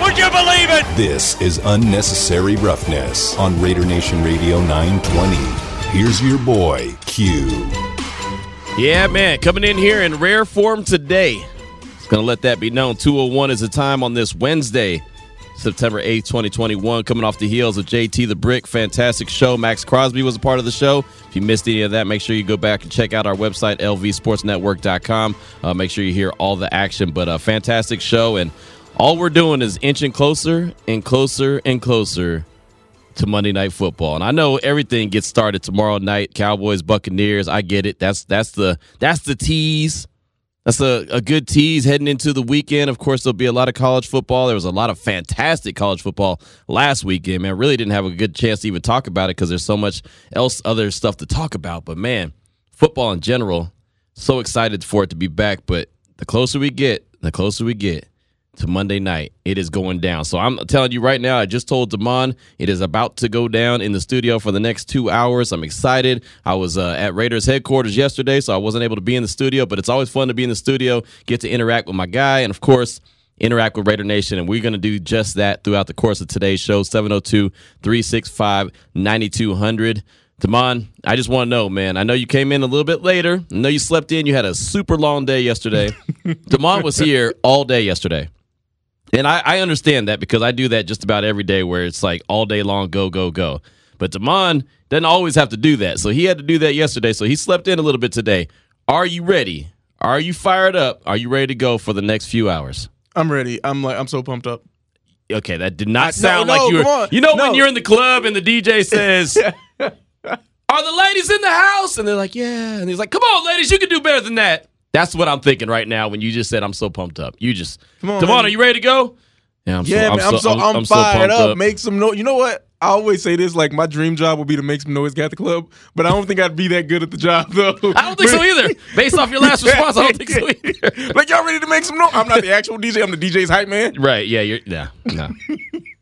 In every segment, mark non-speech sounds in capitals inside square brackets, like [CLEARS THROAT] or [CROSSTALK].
Would you believe it? This is unnecessary roughness on Raider Nation Radio 920. Here's your boy, Q. Yeah, man, coming in here in rare form today. It's going to let that be known. 201 is the time on this Wednesday, September 8th, 2021. Coming off the heels of JT the Brick. Fantastic show. Maxx Crosby was a part of the show. If you missed any of that, make sure you go back and check out our website, lvsportsnetwork.com. Uh, make sure you hear all the action. But a fantastic show. And all we're doing is inching closer and closer and closer to Monday Night Football. And I know everything gets started tomorrow night. Cowboys, Buccaneers. I get it. That's that's the that's the tease. That's a, a good tease heading into the weekend. Of course, there'll be a lot of college football. There was a lot of fantastic college football last weekend, man. Really didn't have a good chance to even talk about it because there's so much else other stuff to talk about. But man, football in general, so excited for it to be back. But the closer we get, the closer we get to Monday night. It is going down. So I'm telling you right now, I just told Damon it is about to go down in the studio for the next two hours. I'm excited. I was uh, at Raiders headquarters yesterday, so I wasn't able to be in the studio, but it's always fun to be in the studio, get to interact with my guy, and of course, interact with Raider Nation. And we're going to do just that throughout the course of today's show 702 365 9200. Damon, I just want to know, man. I know you came in a little bit later. I know you slept in. You had a super long day yesterday. [LAUGHS] Damon was here all day yesterday. And I, I, understand that because I do that just about every day where it's like all day long, go, go, go. But Damon doesn't always have to do that. So he had to do that yesterday. So he slept in a little bit today. Are you ready? Are you fired up? Are you ready to go for the next few hours? I'm ready. I'm like I'm so pumped up. Okay, that did not sound no, no, like you were. You know no. when you're in the club and the DJ [LAUGHS] says, "Are the ladies in the house?" and they're like, "Yeah," and he's like, "Come on, ladies, you can do better than that." That's what I'm thinking right now when you just said I'm so pumped up. You just come on, Devon, are you ready to go? Yeah, I'm yeah, so, man, I'm, so, I'm, I'm, I'm fired so up. up. Make some noise. You know what? I always say this: like my dream job would be to make some noise at the club, but I don't think I'd be that good at the job though. [LAUGHS] I don't think so either. Based off your last [LAUGHS] response, I don't think so either. like y'all ready to make some noise? I'm not the actual DJ. I'm the DJ's hype man. Right? Yeah. You're. Yeah. No. [LAUGHS]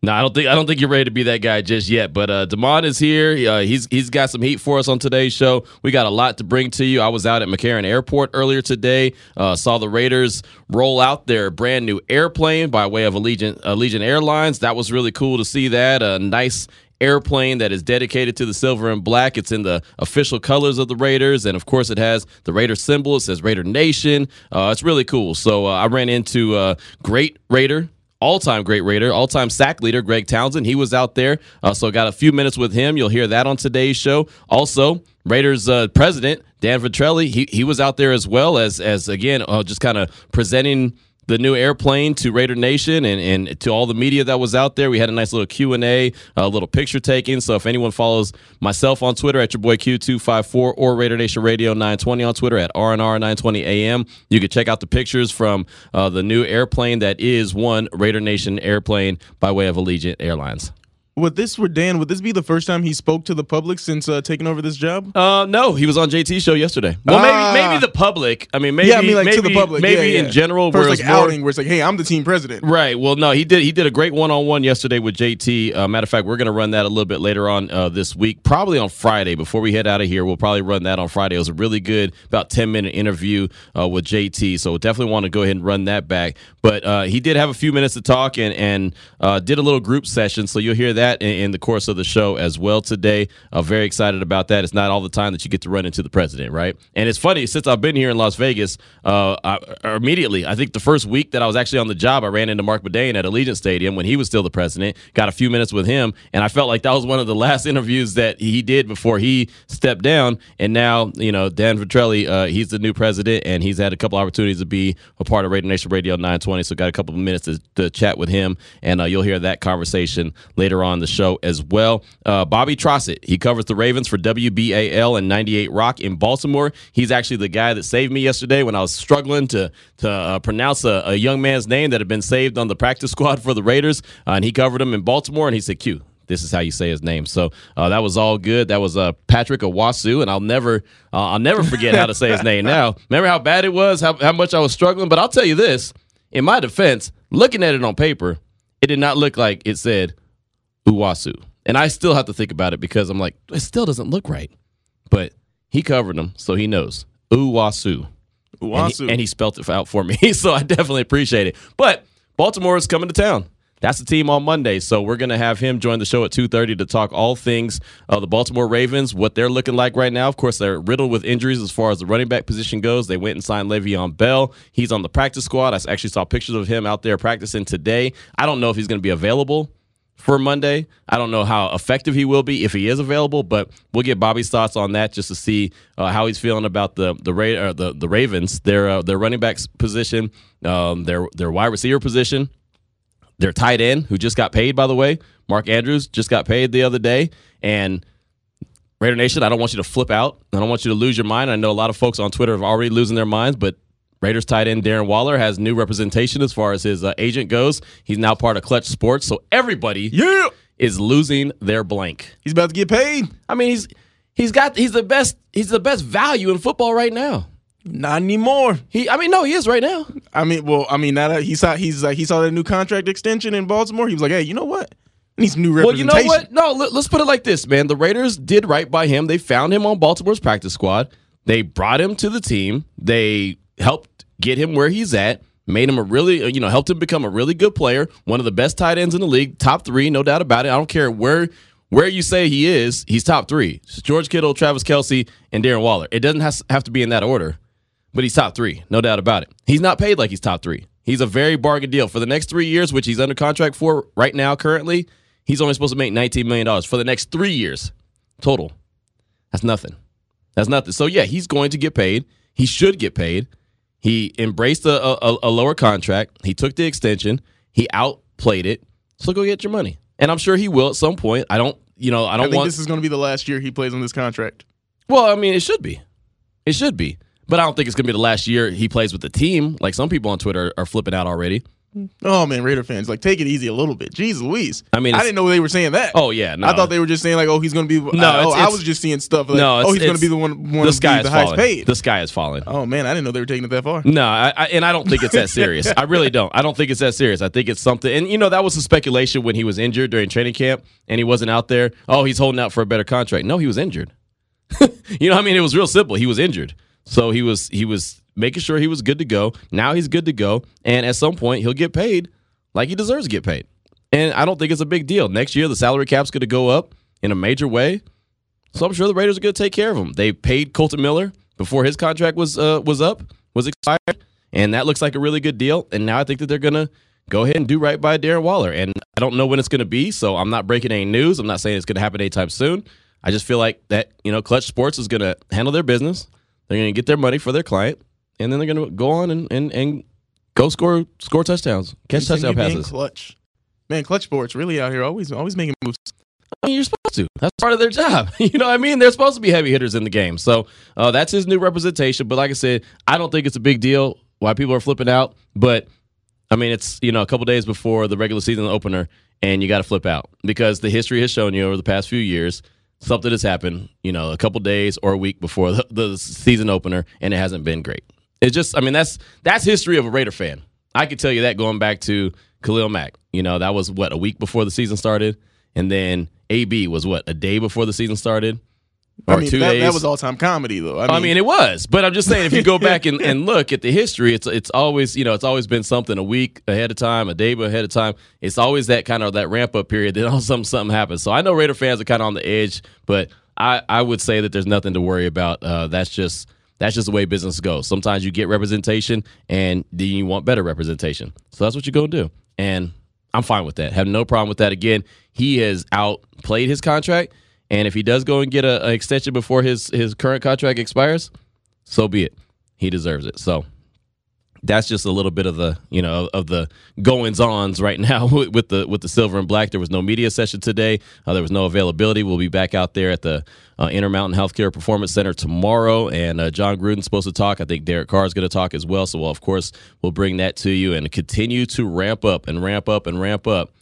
No, I don't think I don't think you're ready to be that guy just yet. But uh, Damon is here. Uh, he's he's got some heat for us on today's show. We got a lot to bring to you. I was out at McCarran Airport earlier today. Uh, saw the Raiders roll out their brand new airplane by way of Allegiant Allegiant Airlines. That was really cool to see that. A nice airplane that is dedicated to the silver and black. It's in the official colors of the Raiders, and of course, it has the Raider symbol. It says Raider Nation. Uh, it's really cool. So uh, I ran into a great Raider all-time great Raider, all-time sack leader Greg Townsend. He was out there, uh, so got a few minutes with him. You'll hear that on today's show. Also, Raiders uh, president Dan Ventrelli, he he was out there as well as as again uh, just kind of presenting the new airplane to Raider Nation and, and to all the media that was out there. We had a nice little Q and A, a little picture taking. So if anyone follows myself on Twitter at your boy Q254 or Raider Nation Radio 920 on Twitter at RNR 920 AM, you can check out the pictures from uh, the new airplane that is one Raider Nation airplane by way of Allegiant Airlines. Would this were Dan? Would this be the first time he spoke to the public since uh, taking over this job? Uh, no, he was on JT's show yesterday. Well, maybe ah. maybe the public. I mean, maybe yeah, I mean, like, maybe, to the public. maybe yeah, yeah. in general. First, like more, outing where it's like, hey, I'm the team president. Right. Well, no, he did he did a great one on one yesterday with JT. Uh, matter of fact, we're going to run that a little bit later on uh, this week, probably on Friday. Before we head out of here, we'll probably run that on Friday. It was a really good, about ten minute interview uh, with JT. So definitely want to go ahead and run that back. But uh, he did have a few minutes to talk and and did a little group session. So you'll hear that in, in the course of the show as well today. I'm very excited about that. It's not all the time that you get to run into the president, right? And it's funny since I've been here in Las Vegas. Uh, I, immediately, I think the first week that I was actually on the job, I ran into Marc Badain at Allegiant Stadium when he was still the president. Got a few minutes with him, and I felt like that was one of the [LAUGHS] last interviews that he did before he stepped down. And now, you know, Dan Ventrelli, uh, he's the new president, and he's had a couple opportunities to be a part of Radio Nation Radio 920. So got a couple of minutes to, to chat with him, and uh, you'll hear that conversation later on the show as well. Uh, Bobby Trossett, he covers the Ravens for WBAL and 98 Rock in Baltimore. He's actually the guy that saved me yesterday when I was struggling to to uh, pronounce a, a, young man's name that had been saved on the practice [LAUGHS] squad for the Raiders. Uh, and he covered him in Baltimore, and he said, "Q, this is how you say his name. So uh, that was all good. That was uh, Patrick Onwuasor, and I'll never uh, I'll never forget how to say his name. [LAUGHS] Now, remember how bad it was, how how much I was struggling. But I'll tell you this: in my defense, looking at it on paper, it did not look like it said Uwasu, and I still have to think about it because I'm like, it still doesn't look right. But he covered him, so he knows Uwasu. Uwasu. And he, and he spelt it out for me, [LAUGHS] so I definitely appreciate it. But Baltimore is coming to town. That's the team on Monday, so we're going to have him join the show at 2.30 to talk all things uh, the Baltimore Ravens, what they're looking like right now. Of course, they're riddled with injuries as far as the running back position goes. They went and signed Le'Veon Bell. He's on the practice squad. I actually saw pictures of him out there practicing today. I don't know if he's going to be available for Monday. I don't know how effective he will be if he is available, but we'll get Bobby's thoughts on that just to see uh, how he's feeling about the the Ra- the, the Ravens, their uh, their running backs position, um, their their wide receiver position, their tight end who just got paid by the way, Mark Andrews just got paid the other day, and Raider Nation, I don't want you to flip out. I don't want you to lose your mind. I know a lot of folks on Twitter have already losing their minds, but Raiders tight end Darren Waller has new representation as far as his uh, agent goes. He's now part of Clutch Sports, so everybody yeah. is losing their blank. He's about to get paid. I mean, he's he's got he's the best he's the best value in football right now. Not anymore. He, I mean, no, he is right now. I mean, well, I mean, now that he saw he's like he saw that new contract extension in Baltimore, he was like, hey, you know what? I need some new representation. Well, you know what? No, let, let's put it like this, man. The Raiders did right by him. They found him on Baltimore's practice squad. They brought him to the team. They helped get him where he's at, made him a really, uh, you know, helped him become a really good player, one of the best tight ends in the league, top three, no doubt about it. I don't care where where you say he is, he's top three. It's George Kittle, Travis Kelce, and Darren Waller. It doesn't have to be in that order, but he's top three, no doubt about it. He's not paid like he's top three. He's a very bargain deal for the next three years, which he's under contract for right now. Currently, he's only supposed to make nineteen million dollars for the next three years total. That's nothing. That's nothing. So yeah, he's going to get paid. He should get paid. He embraced a, a, a, lower contract. He took the extension. He outplayed it. So go get your money. And I'm sure he will at some point. I don't, you know, I don't I think want. This is going to be the last year he plays on this contract. Well, I mean, it should be. It should be. But I don't think it's going to be the last year he plays with the team. Like some people on Twitter are flipping out already. Oh man, Raider fans, like take it easy a little bit. Jeez Louise. I mean, I didn't know they were saying that. Oh yeah, no. I thought they were just saying like, oh, he's going to be. No, it's, oh, I was just seeing stuff. Like, no, oh, he's going to be the one. one guy sky the is highest falling. paid. The sky is falling. Oh man, I didn't know they were taking it that far. No, I, I, and I don't think it's that serious. I really don't. I don't think it's that serious. I think it's something. And you know, that was the speculation when he was injured during training camp and he wasn't out there. Oh, he's holding out for a better contract. No, he was injured. [LAUGHS] you know, I mean, it was real simple. He was injured, so he was he was making sure he was good to go. Now he's good to go, and at some point he'll get paid like he deserves to get paid. And I don't think it's a big deal. Next year, the salary cap's going to go up in a major way. So I'm sure the Raiders are going to take care of him. They paid Kolton Miller before his contract was uh, was up, was expired, and that looks like a really good deal. And now I think that they're going to go ahead and do right by Darren Waller. And I don't know when it's going to be, so I'm not breaking any news. I'm not saying it's going to happen anytime soon. I just feel like that you know, Clutch Sports is going to handle their business. They're going to get their money for their client, and then they're going to go on and, and, and Go score score touchdowns, catch touchdown passes. Clutch, man, clutch sports really out here always always making moves. I mean, you're supposed to. That's part of their job. [LAUGHS] you know what I mean? They're supposed to be heavy hitters in the game. So uh, that's his new representation. But like I said, I don't think it's a big deal why people are flipping out. But I mean, it's you know a couple days before the regular season opener, and you got to flip out because the history has shown you over the past few years something has happened. You know, a couple days or a week before the, the season opener, and it hasn't been great. It's just, I mean, that's that's history of a Raider fan. I could tell you that going back to Khalil Mack. You know, that was what a week before the season started, and then AB was what a day before the season started. Or I mean, two that, days. that was all time comedy, though. I mean, I mean, it was, but I'm just saying, if you go back and, [LAUGHS] and look at the history, it's it's always you know it's always been something a week ahead of time, a day ahead of time. It's always that kind of that ramp up period. Then all of a sudden something happens. So I know Raider fans are kind of on the edge, but I I would say that there's nothing to worry about. Uh, that's just that's just the way business goes. Sometimes you get representation and then you want better representation. So that's what you're going to do. And I'm fine with that. Have no problem with that. Again, he has outplayed his contract. And if he does go and get an extension before his, his current contract expires, so be it. He deserves it. So that's just a little bit of the you know of the goings ons right now [LAUGHS] with the with the silver and black. There was no media session today. Uh, there was no availability. We'll be back out there at the uh, Intermountain Healthcare Performance Center tomorrow, and uh, Jon Gruden's supposed to talk. I think Derek Carr is going to talk as well. So, of course, we'll bring that to you and continue to ramp up and ramp up and ramp up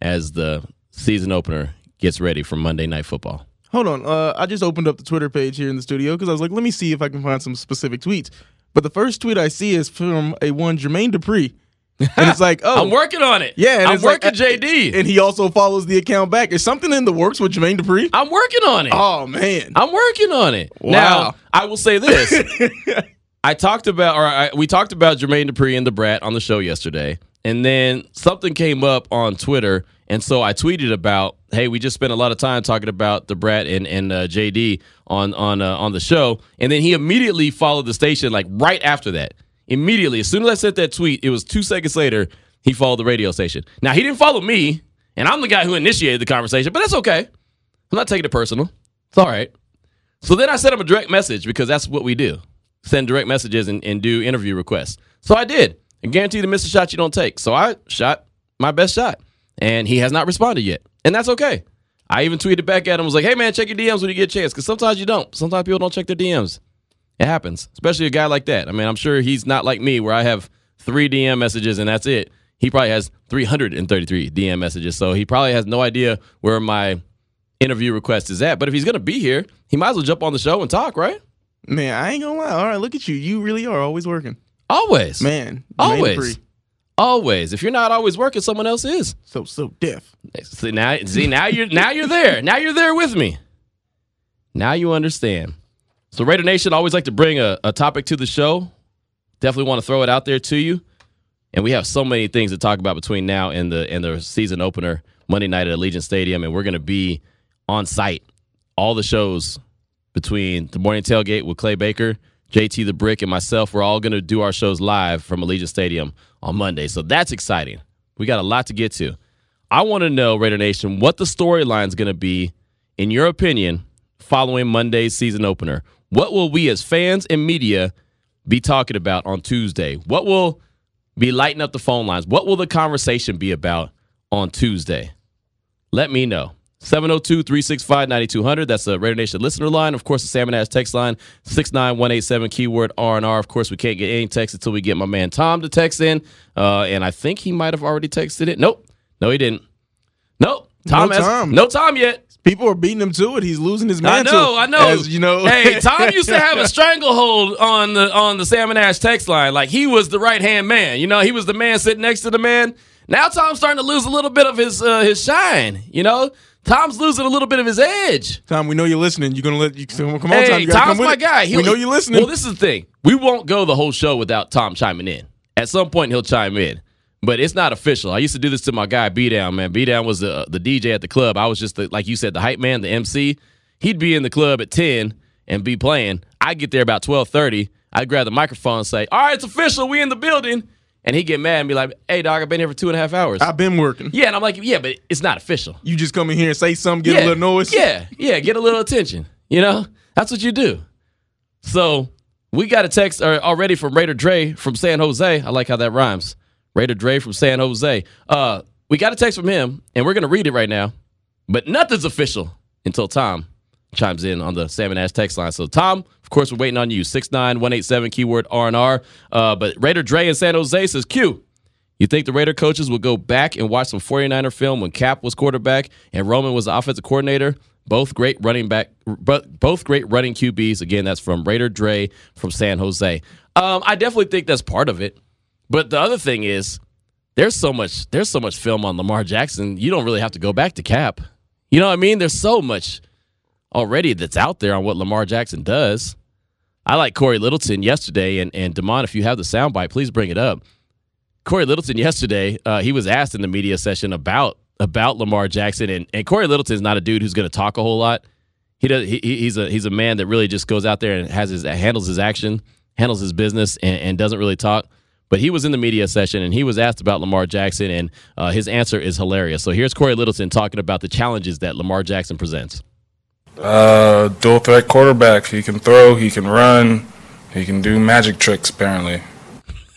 as the season opener gets ready for Monday Night Football. Hold on. Uh, I just opened up the Twitter page here in the studio because I was like, let me see if I can find some specific tweets. But the first tweet I see is from a one Jermaine Dupri. And it's like, [LAUGHS] oh, I'm working on it. Yeah, and I'm working like, JD, and he also follows the account back. Is something in the works with Jermaine Dupri? I'm working on it. Oh man, I'm working on it. Wow. Now, I will say this: [LAUGHS] I talked about, or I, we talked about Jermaine Dupri and Da Brat on the show yesterday, and then something came up on Twitter, and so I tweeted about, "Hey, we just spent a lot of time talking about Da Brat and and uh, JD on on uh, on the show," and then he immediately followed the station like right after that. Immediately, as soon as I sent that tweet, it was two seconds later he followed the radio station. Now he didn't follow me, and I'm the guy who initiated the conversation, but that's okay. I'm not taking it personal. It's all right. So then I sent him a direct message because that's what we do send direct messages and, and do interview requests. So I did, and guarantee to miss a shot you don't take. So I shot my best shot, and he has not responded yet, and that's okay. I even tweeted back at him, was like, "Hey man, check your DMs when you get a chance, because sometimes you don't. Sometimes people don't check their DMs. It happens, especially a guy like that. I mean, I'm sure he's not like me, where I have three DM messages and that's it. He probably has 333 DM messages, so he probably has no idea where my interview request is at. But if he's gonna be here, he might as well jump on the show and talk, right? man, I ain't gonna lie. All right, look at you. You really are always working, Always, man. Always, always. If you're not always working, someone else is. so so deaf. See now, see now you're now you're there. Now you're there with me. Now you understand. So Raider Nation always like to bring a, a topic to the show. Definitely want to throw it out there to you. And we have so many things to talk about between now and the and the season opener Monday night at Allegiant Stadium, and we're going to be on site all the shows between the morning tailgate with Clay Baker, JT the Brick, and myself. We're all going to do our shows live from Allegiant Stadium on Monday, so that's exciting. We got a lot to get to. I want to know, Raider Nation, what the storyline is going to be, in your opinion, following Monday's season opener. What will we as fans and media be talking about on Tuesday? What will be lighting up the phone lines? What will the conversation be about on Tuesday? Let me know. 702 365 9200. That's the Raider Nation listener line. Of course, the Salmon Ash text line, 69187, keyword R&R. Of course, we can't get any text until we get my man Tom to text in. Uh, and I think he might have already texted it. Nope. No, he didn't. Nope. Tom No has Tom. no time yet. People are beating him to it. He's losing his I mantle. know, I know. As you know, hey, Tom used to have a [LAUGHS] stranglehold on the on the Salmon Ash text line. Like he was the right hand man. You know, he was the man sitting next to the man. Now Tom's starting to lose a little bit of his uh, his shine. You know, Tom's losing a little bit of his edge. Tom, we know you're listening. You're gonna let you come on, Tom. Hey, Tom's come my it. guy. we He'll- know you're listening. Well, this is the thing. We won't go the whole show without Tom chiming in. At some point, he'll chime in, but it's not official. I used to do this to my guy B Down. Man, B Down was the the DJ at the club. I was just the, like you said, the hype man, the MC. He'd be in the club at ten and be playing. I get there about twelve thirty. I'd grab the microphone and say, "All right, it's official. We in the building." And he'd get mad and be like, "Hey, dog, I've been here for two and a half hours." I've been working. yeah, and I'm like, "Yeah, but it's not official." You just come in here and say something, get yeah, a little noise. Yeah, yeah, get a little attention. You know, that's what you do. So we got a text uh, already from Raider Dre from San Jose. I like how that rhymes. Raider Dre from San Jose. Uh, we got a text from him, and we're gonna read it right now. But nothing's official until Tom chimes in on the Salmon Ash text line. So Tom, of course, we're waiting on you. Six nine one eight seven keyword R and R. Uh, but Raider Dre in San Jose says Q. You think the Raider coaches would go back and watch some 49er film when Cap was quarterback and Roman was the offensive coordinator? Both great running back, but both great running QBs. Again, that's from Raider Dre from San Jose. Um, I definitely think that's part of it. But the other thing is, there's so much, there's so much film on Lamar Jackson. You don't really have to go back to Cap. You know what I mean? There's so much already that's out there on what Lamar Jackson does. I like Corey Littleton yesterday, and and Damon, if you have the soundbite, please bring it up. Corey Littleton yesterday, uh, he was asked in the media session about about Lamar Jackson, and, and Corey Littleton's not a dude who's going to talk a whole lot. He does. He, he's a he's a man that really just goes out there and has his handles his action, handles his business, and, and doesn't really talk. But he was in the media session and he was asked about Lamar Jackson, and uh, his answer is hilarious. So here's Corey Littleton talking about the challenges that Lamar Jackson presents. Uh, dual threat quarterback. He can throw, he can run, he can do magic tricks. Apparently,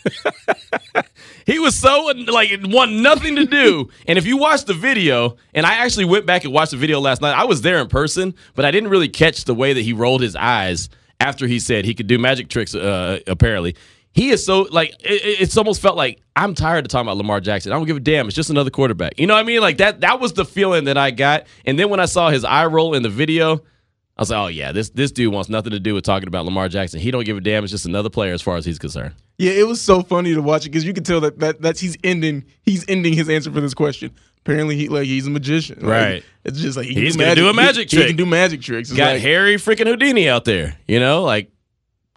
[LAUGHS] He was so like want nothing to do. and if you watch the video, and I actually went back and watched the video last night, I was there in person, but I didn't really catch the way that he rolled his eyes after he said he could do magic tricks. Uh, apparently, he is so like it, it's almost felt like I'm tired of talking about Lamar Jackson. I don't give a damn. It's just another quarterback. You know what I mean? Like that. That was the feeling that I got. And then when I saw his eye roll in the video, I was like, oh yeah, this this dude wants nothing to do with talking about Lamar Jackson. He don't give a damn. It's just another player as far as he's concerned. Yeah, it was so funny to watch it because you could tell that, that that's he's ending he's ending his answer for this question. Apparently, he like he's a magician. Like, Right. it's just like he He's can gonna do a he- magic he, trick. can do magic tricks. It's Got like- Harry freaking Houdini out there. You know, like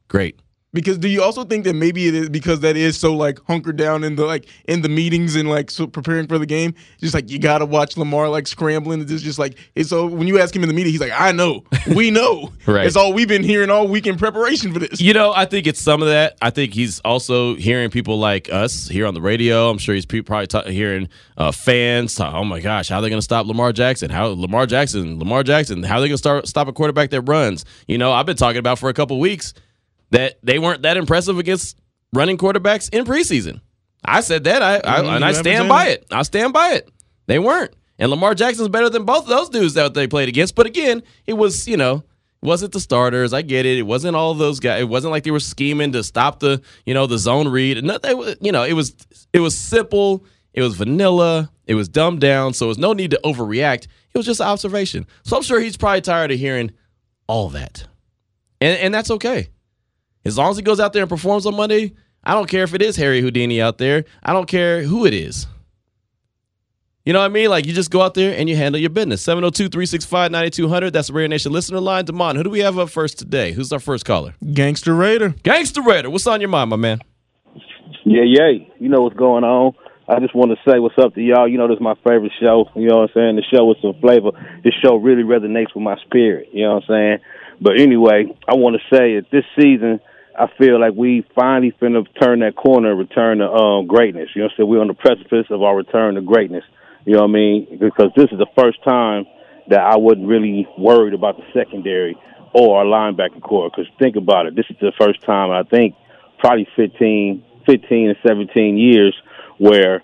great. Because do you also think that maybe it is because that is so like hunkered down in the like in the meetings and like so preparing for the game? Just like you gotta watch Lamar like scrambling. It's just like it's so when you ask him in the meeting, he's like, I know, we know. [LAUGHS] Right. It's all we've been hearing all week in preparation for this. You know, I think it's some of that. I think he's also hearing people like us here on the radio. I'm sure he's probably hearing uh, fans. Talk, oh my gosh, how are they to stop Lamar Jackson? How Lamar Jackson? Lamar Jackson? How are they to start stop a quarterback that runs? You know, I've been talking about for a couple weeks that they weren't that impressive against running quarterbacks in preseason. I said that, I, I Mm, and I stand by it. it. I stand by it. They weren't. And Lamar Jackson's better than both of those dudes that they played against. But again, it was, you know, wasn't the starters. I get it. It wasn't all those guys. It wasn't like they were scheming to stop the, you know, the zone read. And nothing, you know, it was it was simple. It was vanilla. It was dumbed down. So it was no need to overreact. It was just observation. So I'm sure he's probably tired of hearing all that. And and that's okay. As long as he goes out there and performs on Monday, I don't care if it is Harry Houdini out there. I don't care who it is. You know what I mean? Like you just go out there and you handle your business. 702-365-9200. That's the Rare Nation listener line. Damon, who do we have up first today? Who's our first caller? Gangster Raider. Gangster Raider. What's on your mind, my man? Yeah, yeah. You know what's going on. I just want to say what's up to y'all. You know, this is my favorite show. You know what I'm saying? The show with some flavor. This show really resonates with my spirit. You know what I'm saying? But anyway, I want to say that this season, I feel like we finally finna turn that corner and return to um, greatness. You know what I'm saying? We're on the precipice of our return to greatness. You know what I mean? Because this is the first time that I wasn't really worried about the secondary or our linebacker corps. Because think about it, this is the first time I think probably 15, 15 and 17 years where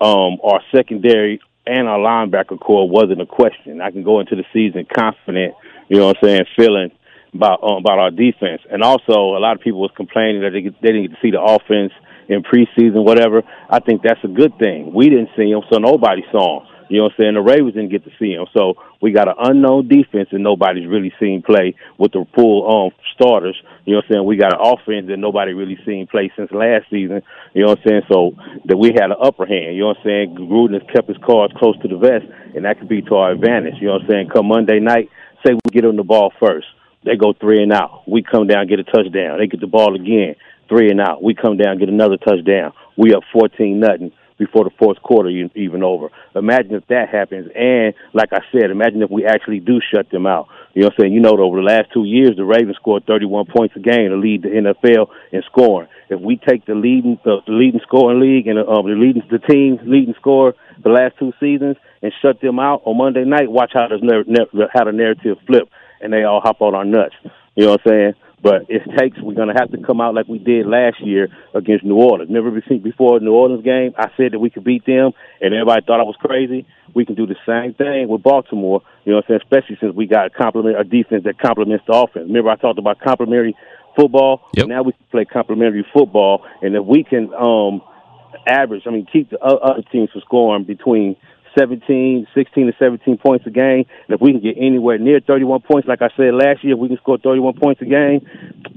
um, our secondary and our linebacker corps wasn't a question. I can go into the season confident, you know what I'm saying, feeling about um, about our defense. And also, a lot of people was complaining that they, get- they didn't get to see the offense in preseason, whatever. I think that's a good thing. We didn't see them, so nobody saw them. You know what I'm saying? The Ravens didn't get to see him. So we got an unknown defense and nobody's really seen play with the full um starters. You know what I'm saying? We got an offense that nobody really seen play since last season. You know what I'm saying? So that we had an upper hand. You know what I'm saying? Gruden has kept his cards close to the vest and that could be to our advantage. You know what I'm saying? Come Monday night, say we get them the ball first. They go three and out. We come down, get a touchdown. They get the ball again, three and out. We come down, get another touchdown. We up fourteen nothing before the fourth quarter even over. Imagine if that happens. And like I said, imagine if we actually do shut them out. You know what I'm saying? You know, over the last two years, the Ravens scored 31 points a game to lead the NFL in scoring. If we take the leading the, leading scoring league and um, the leading the team leading score the last two seasons and shut them out on Monday night, watch how nar- how the narrative flip and they all hop on our nuts. You know what I'm saying? But it takes. We're gonna have to come out like we did last year against New Orleans. Remember before- before New Orleans game, I said that we could beat them, and everybody thought I was crazy. We can do the same thing with Baltimore. You know what I'm saying? Especially since we got a complement a defense that complements the offense. Remember I talked about complementary football. Yep. Now we can play complementary football, and if we can um average, I mean, keep the other teams from scoring between 17, 16 to 17 points a game. And if we can get anywhere near 31 points, like I said last year, if we can score 31 points a game,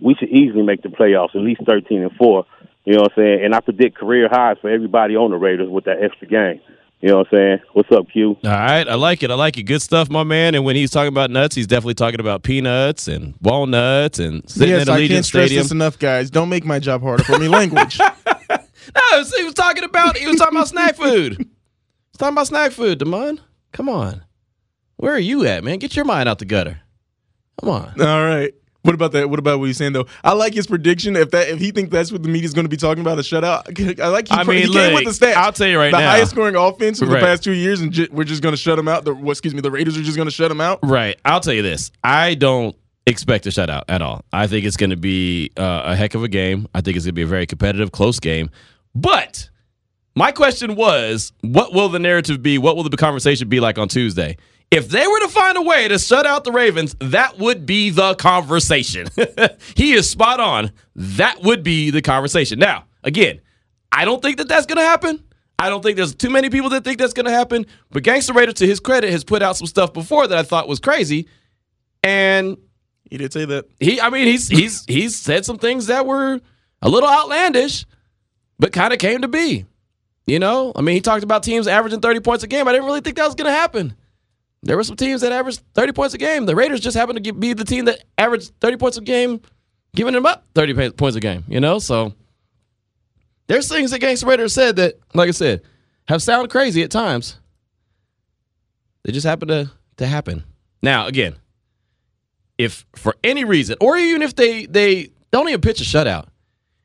we should easily make the playoffs, at least 13 and 4. You know what I'm saying? And I predict career highs for everybody on the Raiders with that extra game. You know what I'm saying? What's up, Q? All right, I like it. I like it. Good stuff, my man. And when he's talking about nuts, he's definitely talking about peanuts and walnuts and sitting yes, at I Allegiant can't stress Stadium. this enough, guys. Don't make my job harder for me. Language. [LAUGHS] No, he was talking about he was talking about snack food. [LAUGHS] He's talking about snack food, Damon. Come on. Where are you at, man? Get your mind out the gutter. Come on. All right. What about that? What about what he's saying though? I like his prediction. If that, if he thinks that's what the media's going to be talking about, a shutout. [LAUGHS] I like. He, I mean, he came look, with the stats. I'll tell you right the now. The highest scoring offense for Right. the past two years, and ju- we're just going to shut them out. The, what, excuse me, the Raiders are just going to shut them out. Right. I'll tell you this. I don't expect a shutout at all. I think it's going to be uh, a heck of a game. I think it's going to be a very competitive, close game. But my question was, what will the narrative be? What will the conversation be like on Tuesday? If they were to find a way to shut out the Ravens, that would be the conversation. [LAUGHS] he is spot on. That would be the conversation. Now, again, I don't think that that's going to happen. I don't think there's too many people that think that's going to happen. But Gangster Raider, to his credit, has put out some stuff before that I thought was crazy, and He did say that. he, I mean, he's he's he's said some things that were a little outlandish, but kind of came to be. You know, I mean, he talked about teams averaging 30 points a game. I didn't really think that was going to happen. There were some teams that averaged 30 points a game. The Raiders just happened to be the team that averaged 30 points a game, giving them up 30 pa- points a game. You know, so there's things that Gangster Raiders said that, like I said, have sounded crazy at times. They just happen to to happen. Now, again, if for any reason, or even if they they don't even pitch a shutout,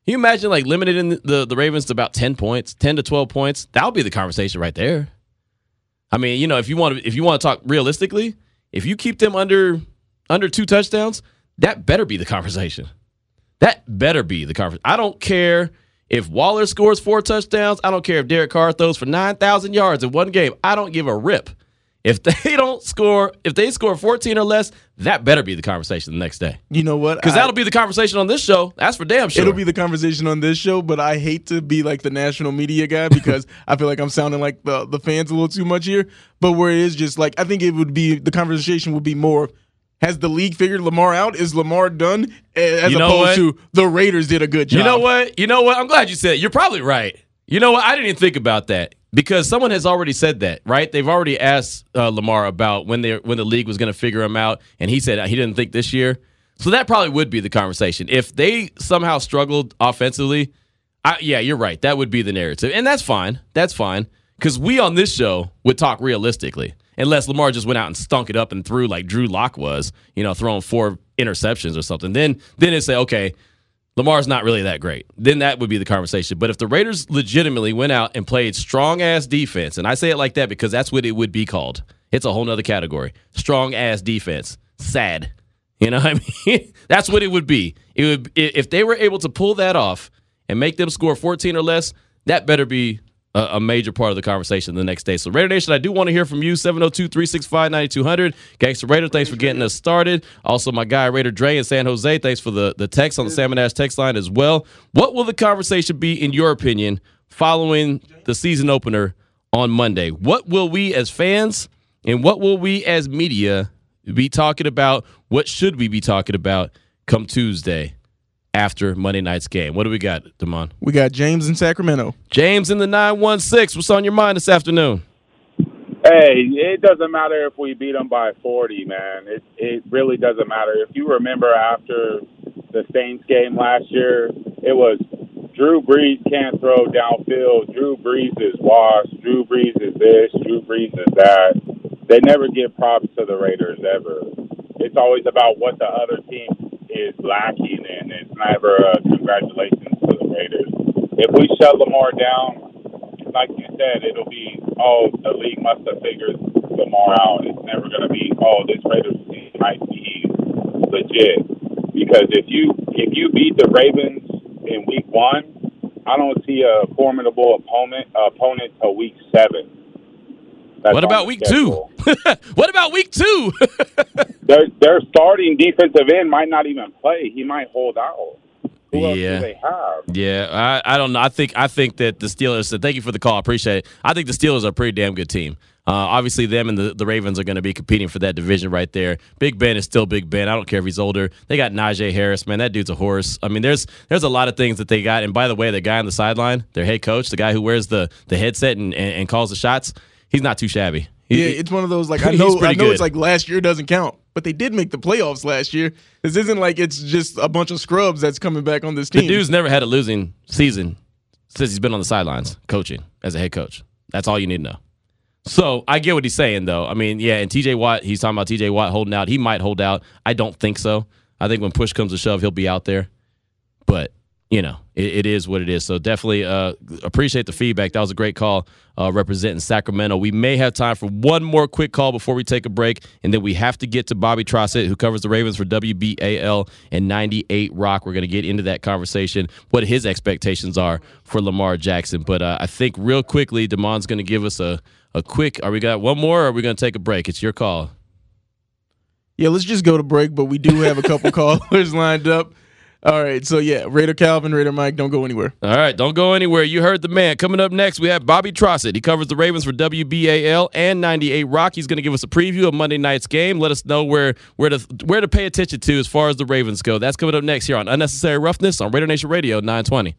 you imagine like limiting the, the, Ravens to about 10 points, 10 to 12 points? That would be the conversation right there. I mean, you know, if you want to if you want to talk realistically, if you keep them under under two touchdowns, that better be the conversation. That better be the conversation. I don't care if Waller scores four touchdowns. I don't care if Derek Carr throws for 9,000 yards in one game. I don't give a rip. If they [LAUGHS] don't score, if they score 14 or less, that better be the conversation the next day. You know what? Because that'll be the conversation on this show. That's for damn sure. It'll be the conversation on this show, but I hate to be like the national media guy [LAUGHS] because I feel like I'm sounding like the, the fans a little too much here. But where it is just like I think it would be the conversation would be more has the league figured Lamar out? Is Lamar done? As You know opposed what? to the Raiders did a good job. You know what? You know what? I'm glad you said it. You're probably right. You know what? I didn't even think about that because someone has already said that, right? They've already asked uh, Lamar about when they when the league was going to figure him out, and he said he didn't think this year. So that probably would be the conversation if they somehow struggled offensively. I, yeah, you're right. That would be the narrative, and that's fine. That's fine because we on this show would talk realistically, unless Lamar just went out and stunk it up and threw like Drew Lock was, you know, throwing four interceptions or something. Then then it say, okay, Lamar's not really that great. Then that would be the conversation. But if the Raiders legitimately went out and played strong ass defense, and I say it like that because that's what it would be called. It's a whole nother category. Strong ass defense. Sad. You know what I [LAUGHS] mean? that's what it would be. It would if they were able to pull that off and make them score 14 or less, that better be a, a major part of the conversation the next day. So Raider Nation, I do want to hear from you. 702-365-9200. Gangster Raider, thanks for getting us started. Also, my guy Raider Dre in San Jose, thanks for the, the text on the Salmon Ash text line as well. What will the conversation be, in your opinion, following the season opener on Monday? What will we as fans and what will we as media be talking about? What should we be talking about come Tuesday after Monday night's game? What do we got, Damon? We got James in Sacramento. James in the 916. What's on your mind this afternoon? Hey, it doesn't matter if we beat them by 40, man. It it really doesn't matter. If you remember after the Saints game last year, it was Drew Brees can't throw downfield. Drew Brees is washed. Drew Brees is this. Drew Brees is that. They never give props to the Raiders ever. It's always about what the other team is lacking, and it's never a congratulations to the Raiders. If we shut Lamar down, like you said, it'll be, oh, the league must have figured Lamar out. It's never going to be, oh, this Raiders team might be legit. Because if you if you beat the Ravens in week one, I don't see a formidable opponent opponent till week seven. That's [LAUGHS] What about week two? what about week two? Their their starting defensive end might not even play. He might hold out. Who Yeah. do they have? yeah, I, I don't know. I think I think that the Steelers. Thank you for the call. I appreciate it. I think the Steelers are a pretty damn good team. Uh, obviously, them and the, the Ravens are going to be competing for that division right there. Big Ben is still Big Ben. I don't care if he's older. They got Najee Harris, man. That dude's a horse. I mean, there's there's a lot of things that they got. And by the way, the guy on the sideline, their head coach, the guy who wears the the headset and, and, and calls the shots, he's not too shabby. He- Yeah, it's one of those like [LAUGHS] I know I know good. it's like last year doesn't count, but they did make the playoffs last year. This isn't like it's just a bunch of scrubs that's coming back on this team. The dude's never had a losing season since he's been on the sidelines coaching as a head coach. That's all you need to know. So I get what he's saying, though. I mean, yeah, and TJ Watt, he's talking about TJ Watt holding out. He might hold out. I don't think so. I think when push comes to shove, he'll be out there. But, you know, it, it is what it is. So definitely uh, appreciate the feedback. That was a great call uh, representing Sacramento. We may have time for one more quick call before we take a break, and then we have to get to Bobby Trossett, who covers the Ravens for WBAL and 98 Rock. We're going to get into that conversation, what his expectations are for Lamar Jackson. But uh, I think real quickly, Damon's going to give us a, a quick. Are we got one more? or Are we going to take a break? It's your call. Yeah, let's just go to break, but we do have a couple [LAUGHS] callers lined up. All right, so yeah, Raider Calvin, Raider Mike, don't go anywhere. All right, don't go anywhere. You heard the man. Coming up next, we have Bobby Trossett. He covers the Ravens for WBAL and 98 Rock. He's going to give us a preview of Monday night's game. Let us know where where to where to pay attention to as far as the Ravens go. That's coming up next here on Unnecessary Roughness on Raider Nation Radio 920.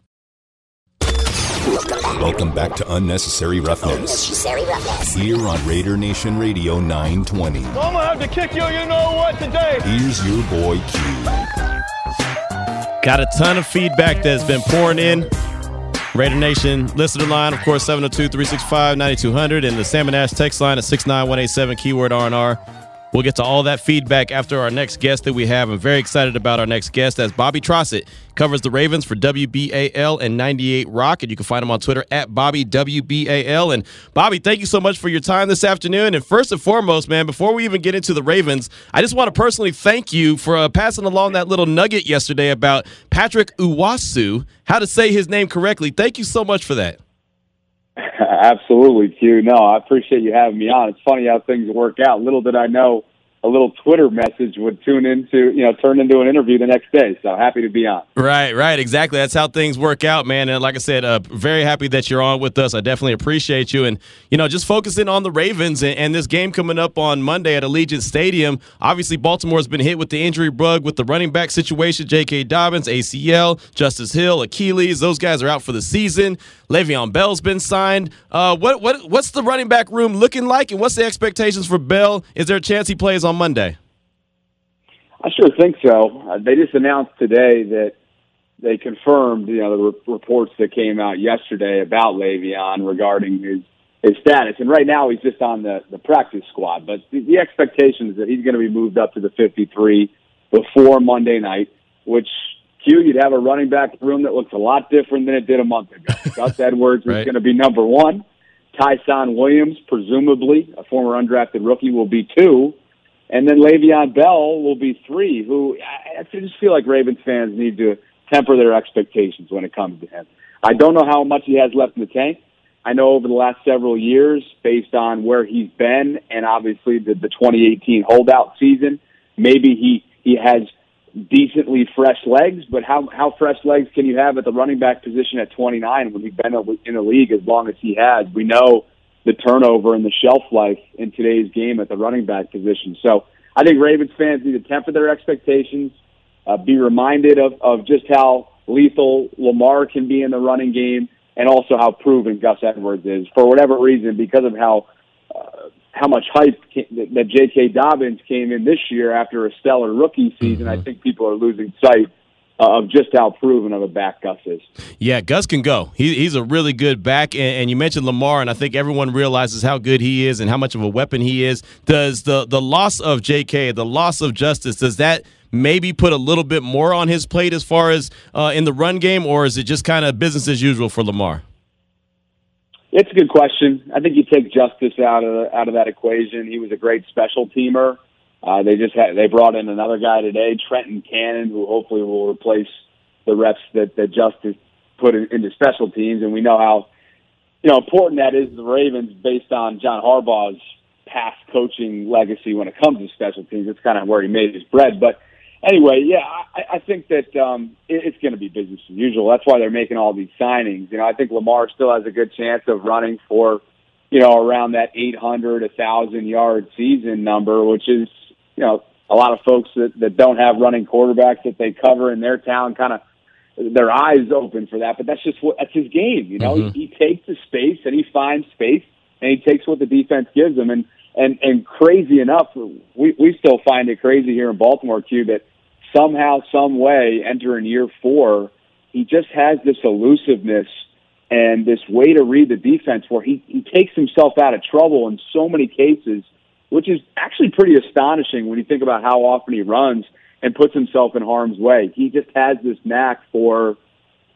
Welcome back to Unnecessary Roughness. Unnecessary roughness. Here on Raider Nation Radio 920. I'm gonna have to kick you, you know what, today. Here's your boy Q. Got a ton of feedback that's been pouring in. Raider Nation listener line, of course, 702-365-9200 and the Salmon Ash text line at 69187 keyword R&R. We'll get to all that feedback after our next guest that we have. I'm very excited about our next guest as Bobby Trossett covers the Ravens for WBAL and 98 Rock. And you can find him on Twitter at Bobby WBAL. And Bobby, thank you so much for your time this afternoon. And first and foremost, man, before we even get into the Ravens, I just want to personally thank you for uh, passing along that little nugget yesterday about Patrick Uwasu, how to say his name correctly. Thank you so much for that. [LAUGHS] Absolutely, Q. No, I appreciate you having me on. It's funny how things work out. Little did I know a little Twitter message would tune into, you know, turn into an interview the next day. So happy to be on. Right, right, exactly. That's how things work out, man. And like I said, uh, very happy that you're on with us. I definitely appreciate you. And you know, just focusing on the Ravens and, and this game coming up on Monday at Allegiant Stadium. Obviously, Baltimore's been hit with the injury bug with the running back situation. J.K. Dobbins, ACL, Justice Hill, Achilles. Those guys are out for the season. Le'Veon Bell's been signed. Uh, what what what's the running back room looking like, and what's the expectations for Bell? Is there a chance he plays on Monday? I sure think so. Uh, they just announced today that they confirmed, you know, the re- reports that came out yesterday about Le'Veon regarding his his status. And right now, he's just on the the practice squad. But the, the expectation is that he's going to be moved up to the 53 before Monday night, which Q, you'd have a running back room that looks a lot different than it did a month ago. [LAUGHS] Gus Edwards Right. is going to be number one. Ty'Son Williams, presumably a former undrafted rookie, will be two. And then Le'Veon Bell will be three, who I just feel like Ravens fans need to temper their expectations when it comes to him. I don't know how much he has left in the tank. I know over the last several years, based on where he's been and obviously the, the 2018 holdout season, maybe he, he has decently fresh legs, but how, how fresh legs can you have at the running back position at 29 when he's been in the league as long as he has? We know the turnover and the shelf life in today's game at the running back position. So I think Ravens fans need to temper their expectations, uh, be reminded of, of just how lethal Lamar can be in the running game, and also how proven Gus Edwards is. For whatever reason, because of how uh, how much hype ca- that J.K. Dobbins came in this year after a stellar rookie season, I think people are losing sight of just how proven of a back Gus is. Yeah, Gus can go. He, he's a really good back, and, and you mentioned Lamar, and I think everyone realizes how good he is and how much of a weapon he is. Does the the loss of J.K., the loss of Justice, does that maybe put a little bit more on his plate as far as uh, in the run game, or is it just kind of business as usual for Lamar? It's a good question. I think you take Justice out of out of that equation. He was a great special teamer. Uh, they just had they brought in another guy today, Trenton Cannon, who hopefully will replace the reps that that Justice put in, into special teams. And we know how you know important that is to the Ravens based on John Harbaugh's past coaching legacy when it comes to special teams. It's kind of where he made his bread. But anyway, yeah, I, I think that um, it, it's going to be business as usual. That's why they're making all these signings. You know, I think Lamar still has a good chance of running for, you know, around that 800, 1,000 yard season number, which is, you know, a lot of folks that, that don't have running quarterbacks that they cover in their town kind of their eyes open for that. But that's just what that's his game. You know, mm-hmm. he, he takes the space and he finds space and he takes what the defense gives him. And and and crazy enough, we we still find it crazy here in Baltimore, Q, that somehow, some way, entering year four, he just has this elusiveness and this way to read the defense where he, he takes himself out of trouble in so many cases, which is actually pretty astonishing when you think about how often he runs and puts himself in harm's way. He just has this knack for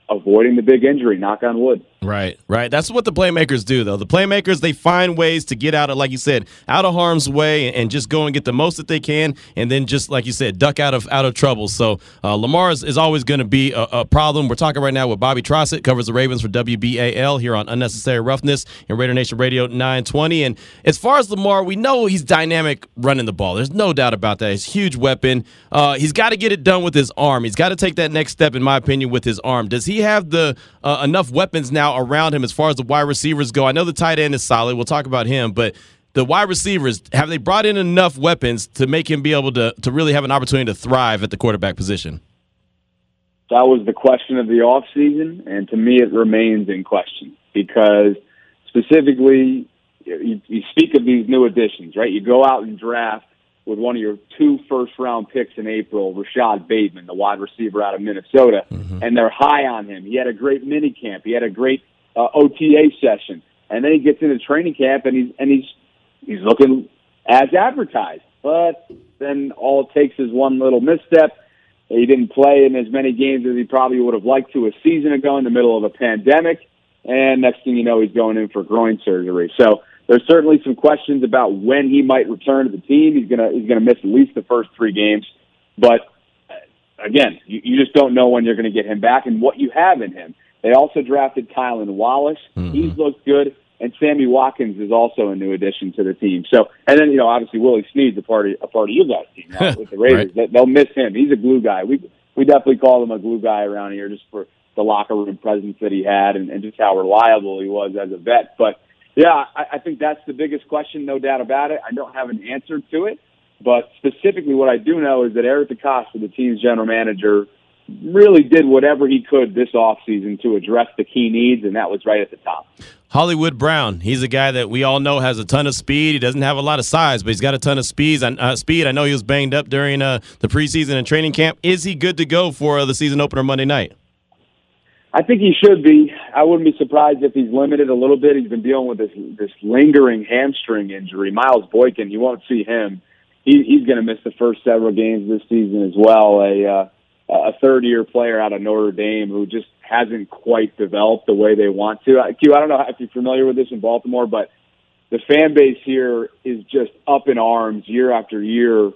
avoiding the big injury, knock on wood. Right, right. That's what the playmakers do, though. The playmakers they find ways to get out of, like you said, out of harm's way and just go and get the most that they can, and then just like you said, duck out of out of trouble. So uh, Lamar is, is always going to be a, a, problem. We're talking right now with Bobby Trossett, covers the Ravens for WBAL here on Unnecessary Roughness and Raider Nation Radio 920. And as far as Lamar, we know he's dynamic running the ball. There's no doubt about that. He's a huge weapon. Uh, he's got to get it done with his arm. He's got to take that next step, in my opinion, with his arm. Does he have the uh, enough weapons now? Now around him as far as the wide receivers go? I know the tight end is solid. We'll talk about him, but the wide receivers have they brought in enough weapons to make him be able to to really have an opportunity to thrive at the quarterback position? That was the question of the offseason, and to me, it remains in question because specifically, you, you speak of these new additions, right? You go out and draft with one of your two first round picks in April, Rashod Bateman, the wide receiver out of Minnesota, mm-hmm. and they're high on him. He had a great mini camp. He had a great uh, OTA session, and then he gets into training camp and he's and he's he's looking as advertised. But then all it takes is one little misstep. He didn't play in as many games as he probably would have liked to a season ago in the middle of a pandemic. And next thing you know, he's going in for groin surgery. So there's certainly some questions about when he might return to the team. He's gonna he's gonna miss at least the first three games, but uh, again, you, you just don't know when you're going to get him back and what you have in him. They also drafted Tylan Wallace. Mm-hmm. He's looked good. And Sammy Watkins is also a new addition to the team. So, and then you know, obviously Willie Snead's a part of a part of you guys' team now [LAUGHS] with the Raiders. right. They'll miss him. He's a glue guy. We we definitely call him a glue guy around here just for the locker room presence that he had and, and just how reliable he was as a vet. But yeah, I, I think that's the biggest question, no doubt about it. I don't have an answer to it, but specifically, what I do know is that Eric DeCosta, the team's general manager, really did whatever he could this offseason to address the key needs, and that was right at the top. Hollywood Brown, he's a guy that we all know has a ton of speed. He doesn't have a lot of size, but he's got a ton of speed. Uh, speed. I know he was banged up during uh, the preseason and training camp. Is he good to go for uh, the season opener Monday night? I think he should be. I wouldn't be surprised if he's limited a little bit. He's been dealing with this this lingering hamstring injury. Miles Boykin, you won't see him. He, he's going to miss the first several games this season as well. A uh, a third year player out of Notre Dame who just hasn't quite developed the way they want to. Q, I don't know if you're familiar with this in Baltimore, but the fan base here is just up in arms year after year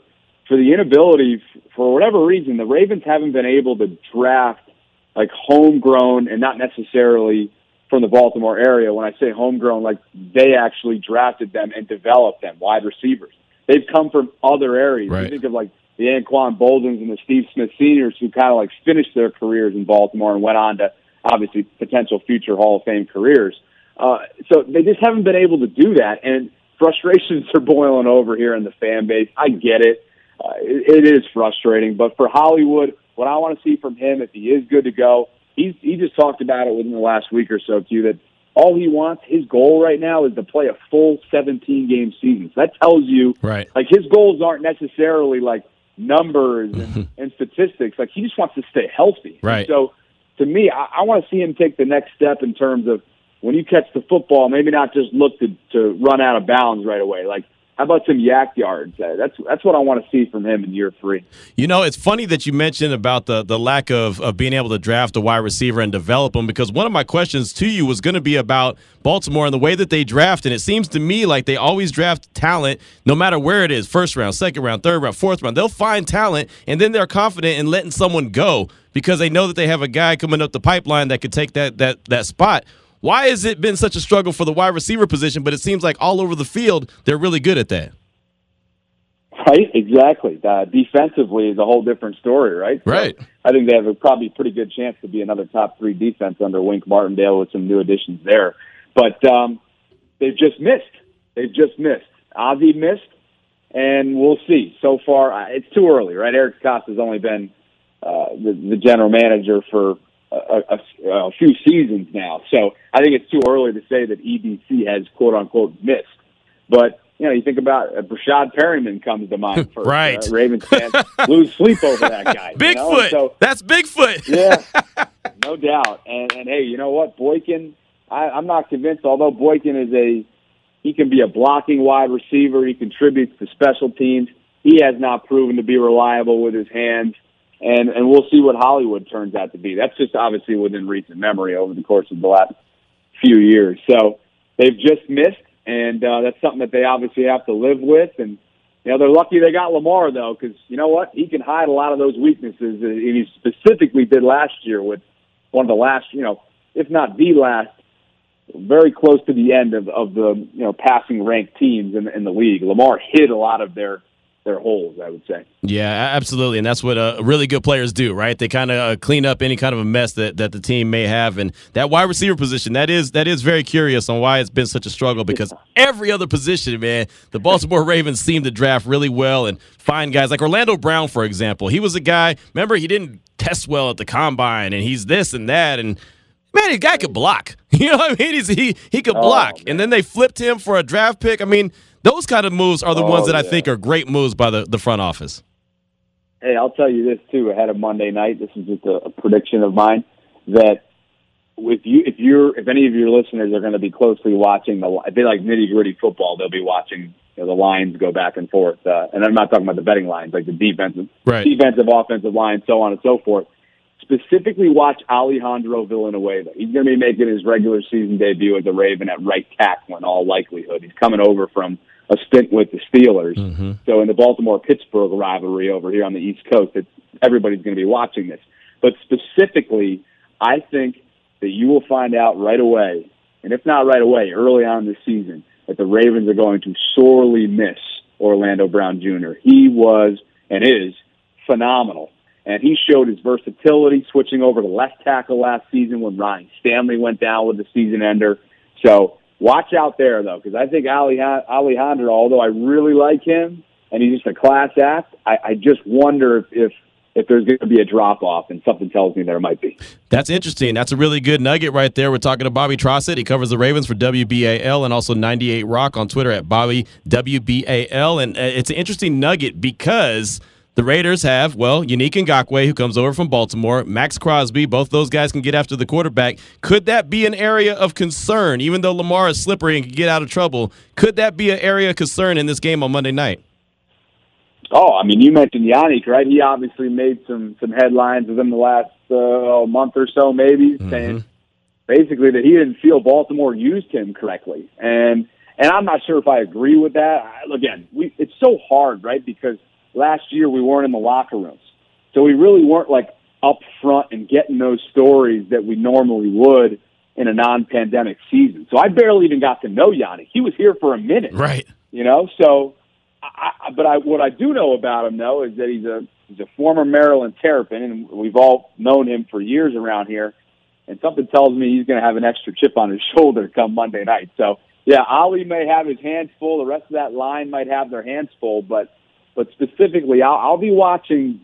for the inability, for whatever reason, the Ravens haven't been able to draft like homegrown and not necessarily from the Baltimore area. When I say homegrown, like they actually drafted them and developed them, wide receivers. They've come from other areas. Right. You think of like the Anquan Boldins and the Steve Smith seniors who kind of like finished their careers in Baltimore and went on to obviously potential future Hall of Fame careers. Uh, so they just haven't been able to do that, and frustrations [LAUGHS] are boiling over here in the fan base. I get it. Uh, it, it is frustrating, but for Hollywood, what I want to see from him, if he is good to go, he's he just talked about it within the last week or so too. That all he wants, his goal right now, is to play a full 17 game season. So that tells you, right? Like his goals aren't necessarily like numbers and, [LAUGHS] and statistics. Like he just wants to stay healthy. Right. And so to me, I, I want to see him take the next step in terms of when you catch the football, maybe not just look to to run out of bounds right away. Like how about some YAC yards? Uh, that's that's what I want to see from him in year three. You know, it's funny that you mentioned about the the lack of, of being able to draft a wide receiver and develop them because one of my questions to you was going to be about Baltimore and the way that they draft. And it seems to me like they always draft talent no matter where it is first round, second round, third round, fourth round. They'll find talent and then they're confident in letting someone go because they know that they have a guy coming up the pipeline that could take that that that spot. Why has it been such a struggle for the wide receiver position? But it seems like all over the field, they're really good at that. Right, exactly. Uh, defensively is a whole different story, right? Right. I think they have a probably pretty good chance to be another top three defense under Wink Martindale with some new additions there. But um, they've just missed. They've just missed. Ozzie missed, and we'll see. So far, it's too early, right? Eric DeCosta's only been uh, the, the general manager for a, a, a few seasons now. So I think it's too early to say that EDC has quote unquote missed. But you know, you think about uh, Breshad Perriman comes to mind [LAUGHS] first. right. Uh, Ravens fans [LAUGHS] lose sleep over that guy. Bigfoot. So, That's Bigfoot. [LAUGHS] yeah, no doubt. And, and hey, you know what? Boykin, I, I'm not convinced. Although Boykin is a, he can be a blocking wide receiver. He contributes to special teams. He has not proven to be reliable with his hands and and we'll see what Hollywood turns out to be. That's just obviously within recent memory over the course of the last few years. So they've just missed, and uh, that's something that they obviously have to live with. And you know they're lucky they got Lamar though, because you know what, he can hide a lot of those weaknesses, and he specifically did last year with one of the last, you know, if not the last, very close to the end of, of the you know passing ranked teams in, in the league. Lamar hid a lot of their their holes, I would say. Yeah, absolutely, and that's what uh, really good players do, right? They kind of uh, clean up any kind of a mess that, that the team may have, and that wide receiver position that is that is very curious on why it's been such a struggle because every other position, man, the Baltimore Ravens seem to draft really well and find guys like Orlando Brown, for example. He was a guy. Remember, he didn't test well at the combine, and he's this and that, and man, the guy could block. [LAUGHS] You know what I mean? He's, he he could block, oh, and then they flipped him for a draft pick. I mean those kind of moves are the oh, ones that yeah. I think are great moves by the, the front office. Hey, I'll tell you this too ahead of Monday night. This is just a, a prediction of mine that if you if you're if any of your listeners are going to be closely watching the if they like nitty gritty football, they'll be watching you know, the lines go back and forth. Uh, and I'm not talking about the betting lines, like the defensive, right. defensive, offensive line, so on and so forth. Specifically, watch Alejandro Villanueva. He's going to be making his regular season debut as a Raven at right tackle in all likelihood. He's coming over from a stint with the Steelers. Mm-hmm. So in the Baltimore Pittsburgh rivalry over here on the East Coast, it's, everybody's going to be watching this. But specifically, I think that you will find out right away, and if not right away, early on the season, that the Ravens are going to sorely miss Orlando Brown Jr. He was and is phenomenal. And he showed his versatility switching over to left tackle last season when Ronnie Stanley went down with the season ender. So watch out there though, because I think Alejandro, although I really like him and he's just a class act, I, I just wonder if, if if there's going to be a drop off, and something tells me there might be. That's interesting. That's a really good nugget right there. We're talking to Bobby Trossett. He covers the Ravens for WBAL and also 98 Rock on Twitter at Bobby WBAL. And uh, it's an interesting nugget because the Raiders have, well, Yannick Ngakoue, who comes over from Baltimore, Maxx Crosby. Both those guys can get after the quarterback. Could that be an area of concern, even though Lamar is slippery and can get out of trouble? Could that be an area of concern in this game on Monday night? Oh, I mean, you mentioned Yannick, right? He obviously made some some headlines within the last uh, month or so, maybe, mm-hmm. saying basically that he didn't feel Baltimore used him correctly, and and I'm not sure if I agree with that. Again, we, it's so hard, right? Because last year we weren't in the locker rooms. So we really weren't like up front and getting those stories that we normally would in a non-pandemic season. So I barely even got to know Yanni. He was here for a minute, right? You know, so. I, but I, what I do know about him though is that he's a he's a former Maryland Terrapin, and we've all known him for years around here. And something tells me he's going to have an extra chip on his [LAUGHS] shoulder come Monday night. So yeah, Ali may have his hands full. The rest of that line might have their hands full, but but specifically, I'll, I'll be watching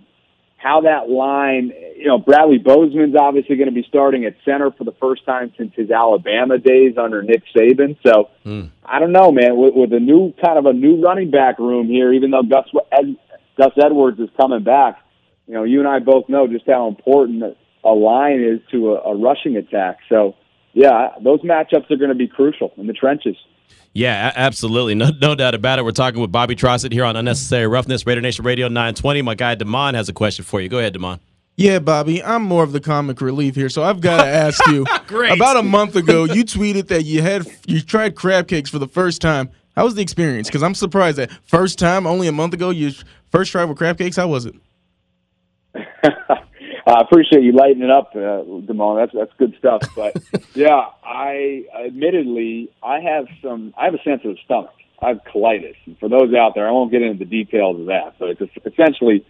how that line, you know, Bradley Bozeman's obviously going to be starting at center for the first time since his Alabama days under Nick Saban. So mm. I don't know, man. With, with a new kind of a new running back room here, even though Gus Ed, Gus Edwards is coming back, you know, you and I both know just how important a line is to a, a rushing attack. So yeah, those matchups are going to be crucial in the trenches. Yeah, absolutely. No, no doubt about it. We're talking with Bobby Trossett here on Unnecessary Roughness, Raider Nation Radio 920. My guy, Damon, has a question for you. Go ahead, Damon. Yeah, Bobby, I'm more of the comic relief here, so I've got to [LAUGHS] ask you. About a month ago, you tweeted that you had you tried crab cakes for the first time. How was the experience? Because I'm surprised that first time, only a month ago, you first tried with crab cakes. How was it? [LAUGHS] I appreciate you lighting it up, uh, Damon. That's that's good stuff. But [LAUGHS] yeah, I admittedly I have some. I have a sensitive stomach. I have colitis. And for those out there, I won't get into the details of that, but it's essentially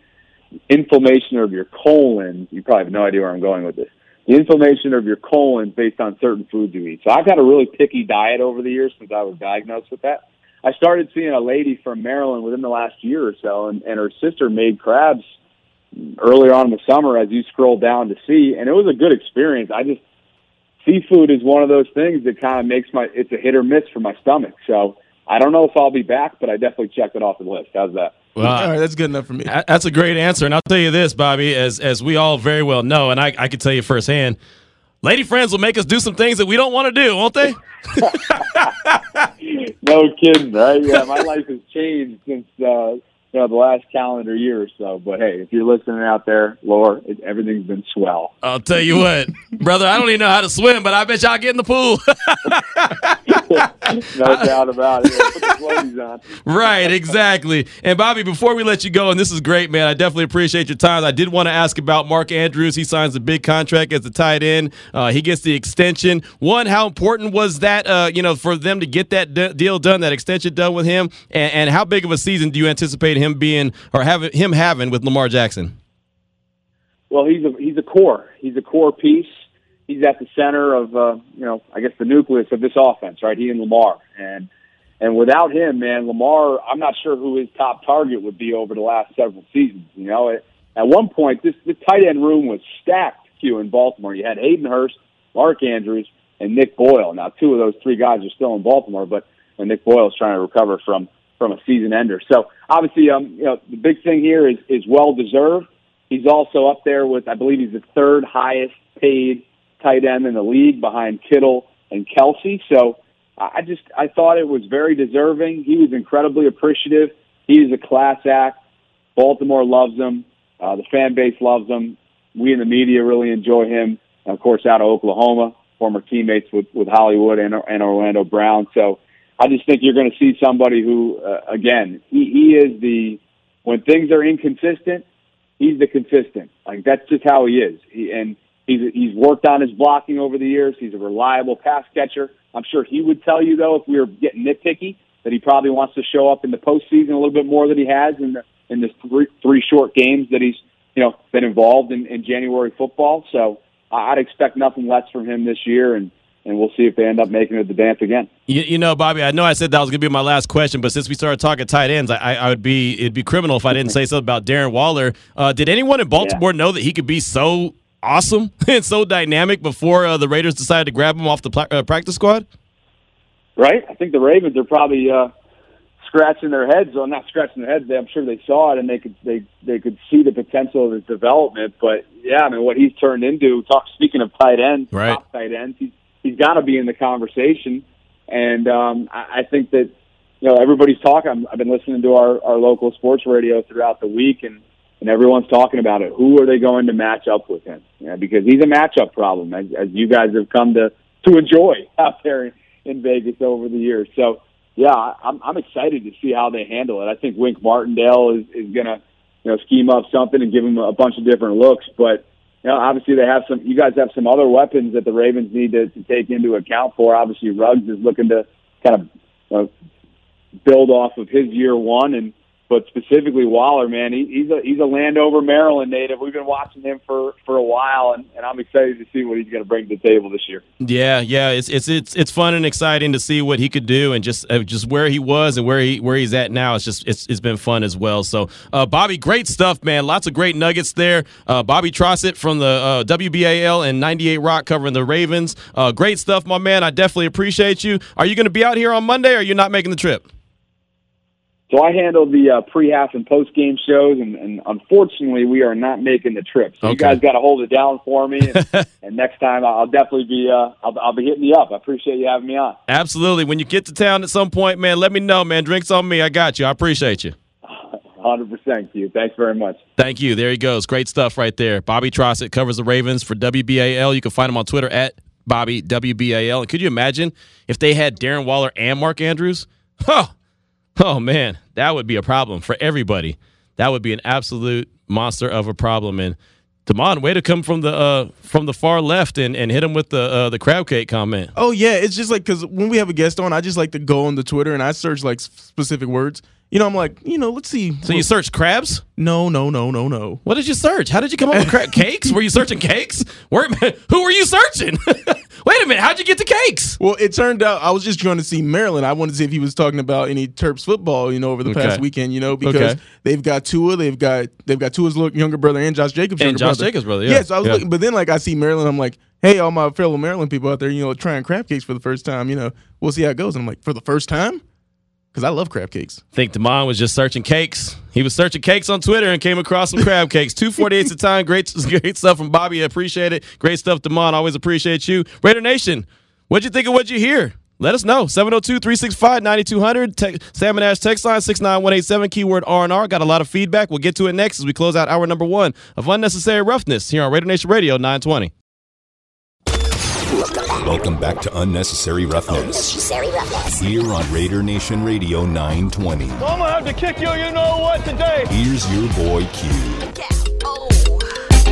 inflammation of your colon. You probably have no idea where I'm going with this. The inflammation of your colon based on certain foods you eat. So I've had a really picky diet over the years since I was diagnosed with that. I started seeing a lady from Maryland within the last year or so, and, and her sister made crabs earlier on in the summer as you scroll down to see, and it was a good experience. I just seafood is one of those things that kind of makes my it's a hit or miss for my stomach. So I don't know if I'll be back, but I definitely checked it off the list. How's that? Well, all right, that's good enough for me. That's a great answer, and I'll tell you this, Bobby, as as we all very well know, and I, I can tell you firsthand, lady friends will make us do some things that we don't want to do, won't they? [LAUGHS] no kidding, right? Yeah, my life has changed since uh, you know the last calendar year or so. But hey, if you're listening out there, Laura, it, everything's been swell. I'll tell you what, [LAUGHS] brother. I don't even know how to swim, but I bet y'all get in the pool. [LAUGHS] [LAUGHS] no doubt about it. Yeah, put the floaties on. right, exactly. And Bobby, before we let you go, and this is great, man. I definitely appreciate your time. I did want to ask about Mark Andrews. He signs a big contract as a tight end. Uh, he gets the extension. One, how important was that? Uh, you know, for them to get that d- deal done, that extension done with him, and, and how big of a season do you anticipate him being or having him having with Lamar Jackson? Well, he's a he's a core. He's a core piece he's at the center of uh, you know I guess the nucleus of this offense, right? He and Lamar, and and without him, man, Lamar, I'm not sure who his top target would be over the last several seasons. You know, at, at one point, this the tight end room was stacked. Q in Baltimore, you had Hayden Hurst, Mark Andrews, and Nick Boyle. Now, two of those three guys are still in Baltimore, but and Nick Boyle is trying to recover from from a season ender. So obviously, um, you know, the big thing here is is well deserved. He's also up there with, I believe, he's the third highest paid tight end in the league behind Kittle and Kelce. So I just I thought it was very deserving. He was incredibly appreciative. He is a class act. Baltimore loves him. Uh, the fan base loves him. We in the media really enjoy him. And of course, out of Oklahoma, former teammates with with Hollywood and, and Orlando Brown. So I just think you're going to see somebody who, uh, again, he, he is the when things are inconsistent, he's the consistent. Like that's just how he is. He, and He's he's worked on his blocking over the years. He's a reliable pass catcher. I'm sure he would tell you though, if we were getting nitpicky, that he probably wants to show up in the postseason a little bit more than he has in the in the three, three short games that he's you know been involved in, in January football. So I'd expect nothing less from him this year, and and we'll see if they end up making it the dance again. You, you, know, Bobby, I know I said that was going to be my last question, but since we started talking tight ends, I, I would be it'd be criminal if I didn't [LAUGHS] say something about Darren Waller. Uh, did anyone in Baltimore yeah. know that he could be so awesome [LAUGHS] and so dynamic before uh, the Raiders decided to grab him off the pla- uh, practice squad? Right. I think the Ravens are probably uh, scratching their heads. Well, not scratching their heads. I'm sure they saw it and they could they they could see the potential of his development. But yeah, I mean, what he's turned into. Talk speaking of tight ends, right. top tight ends. He's he's got to be in the conversation. And um, I, I think that you know everybody's talking. I've been listening to our our local sports radio throughout the week and and everyone's talking about it. Who are they going to match up with him? Yeah, because he's a matchup problem, as, as you guys have come to to enjoy [LAUGHS] out there in Vegas over the years. So, yeah, I'm I'm excited to see how they handle it. I think Wink Martindale is is going to you know scheme up something and give him a bunch of different looks, but. You know, obviously they have some. You guys have some other weapons that the Ravens need to, to take into account for. Obviously, Ruggs is looking to kind of uh, build off of his year one, and but specifically Waller, man, he, he's a he's a Landover, Maryland native. We've been watching him for for a while, and, and I'm excited to see what he's going to bring to the table this year. Yeah, yeah, it's it's it's it's fun and exciting to see what he could do, and just uh, just where he was and where he where he's at now. It's just it's it's been fun as well. So, uh, Bobby, great stuff, man. Lots of great nuggets there. Uh, Bobby Trossett from the uh, WBAL and 98 Rock covering the Ravens. Uh, great stuff, my man. I definitely appreciate you. Are you going to be out here on Monday, or are you not making the trip? So I handle the uh, pre-half and post-game shows, and, and unfortunately, we are not making the trip. So okay. you guys got to hold it down for me, and, [LAUGHS] and next time I'll definitely be uh, I'll, I'll, be hitting you up. I appreciate you having me on. Absolutely. When you get to town at some point, man, let me know, man. Drinks on me. I got you. I appreciate you. [LAUGHS] Hundred percent, you. Thanks very much. Thank you. There he goes. Great stuff right there. Bobby Trossett covers the Ravens for WBAL. You can find him on Twitter at Bobby WBAL. And could you imagine if they had Darren Waller and Mark Andrews? Huh Oh man, that would be a problem for everybody. That would be an absolute monster of a problem. And Damon, way to come from the uh, from the far left and, and hit him with the uh, the crab cake comment. Oh yeah, it's just like because when we have a guest on, I just like to go on the Twitter and I search like specific words. You know, I'm like, you know, let's see. So you search crabs? No, no, no, no, no. What did you search? How did you come up with crab [LAUGHS] cakes? Were you searching cakes? Where, [LAUGHS] who were you searching? [LAUGHS] Wait a minute, how'd you get to cakes? Well, it turned out I was just trying to see Maryland. I wanted to see if he was talking about any Terps football, you know, over the okay. past weekend, you know, because okay. they've got Tua, they've got they've got Tua's younger brother and Josh Jacobs' and Josh brother. Jacobs' brother. Yeah. yeah so I was yeah. looking, but then like I see Maryland, I'm like, hey, all my fellow Maryland people out there, you know, trying crab cakes for the first time, you know, we'll see how it goes. And I'm like, for the first time because I love crab cakes. think Damon was just searching cakes. He was searching cakes on Twitter and came across some crab cakes. 248 a time. Great, [LAUGHS] great stuff from Bobby. I appreciate it. Great stuff, Damon. Always appreciate you. Raider Nation, what'd you think of what you hear? let us know. 702-365-9200. Te- Salmon Ash text line 69187, keyword R&R. Got a lot of feedback. We'll get to it next as we close out hour number one of Unnecessary Roughness here on Raider Nation Radio 920. Welcome back to Unnecessary Roughness. Unnecessary roughness. Here on Raider Nation Radio 920. I'm gonna have to kick you, you know what, today. Here's your boy Q. Oh,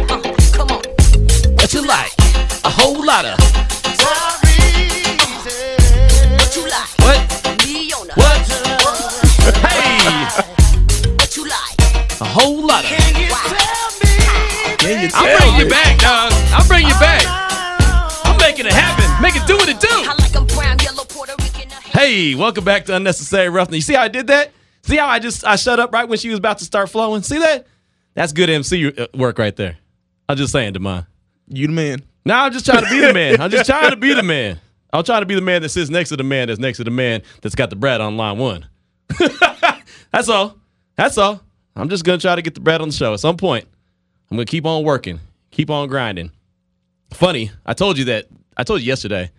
uh, come on. What you like? A whole lot of. What you like? What? Leona. What? Hey! What you like? A whole lot of. Can you tell I'll bring me? you back, dog. I'll bring you back. I'm making it happen. Make it do what it do. I like 'em brown, yellow, Puerto Rican. or Hey, welcome back to Unnecessary Roughness. You see how I did that? See how I just I shut up right when she was about to start flowing? See that? That's good MC uh, work right there. I'm just saying, Damon. You the man. No, I'm just trying to be the man. I'm just trying to be the [LAUGHS] man. I'm trying to be the man that sits next to the man that's next to the man that's got the bread on line one. [LAUGHS] that's all. That's all. I'm just gonna try to get the bread on the show. At some point, I'm gonna keep on working, keep on grinding. Funny, I told you that. I told you yesterday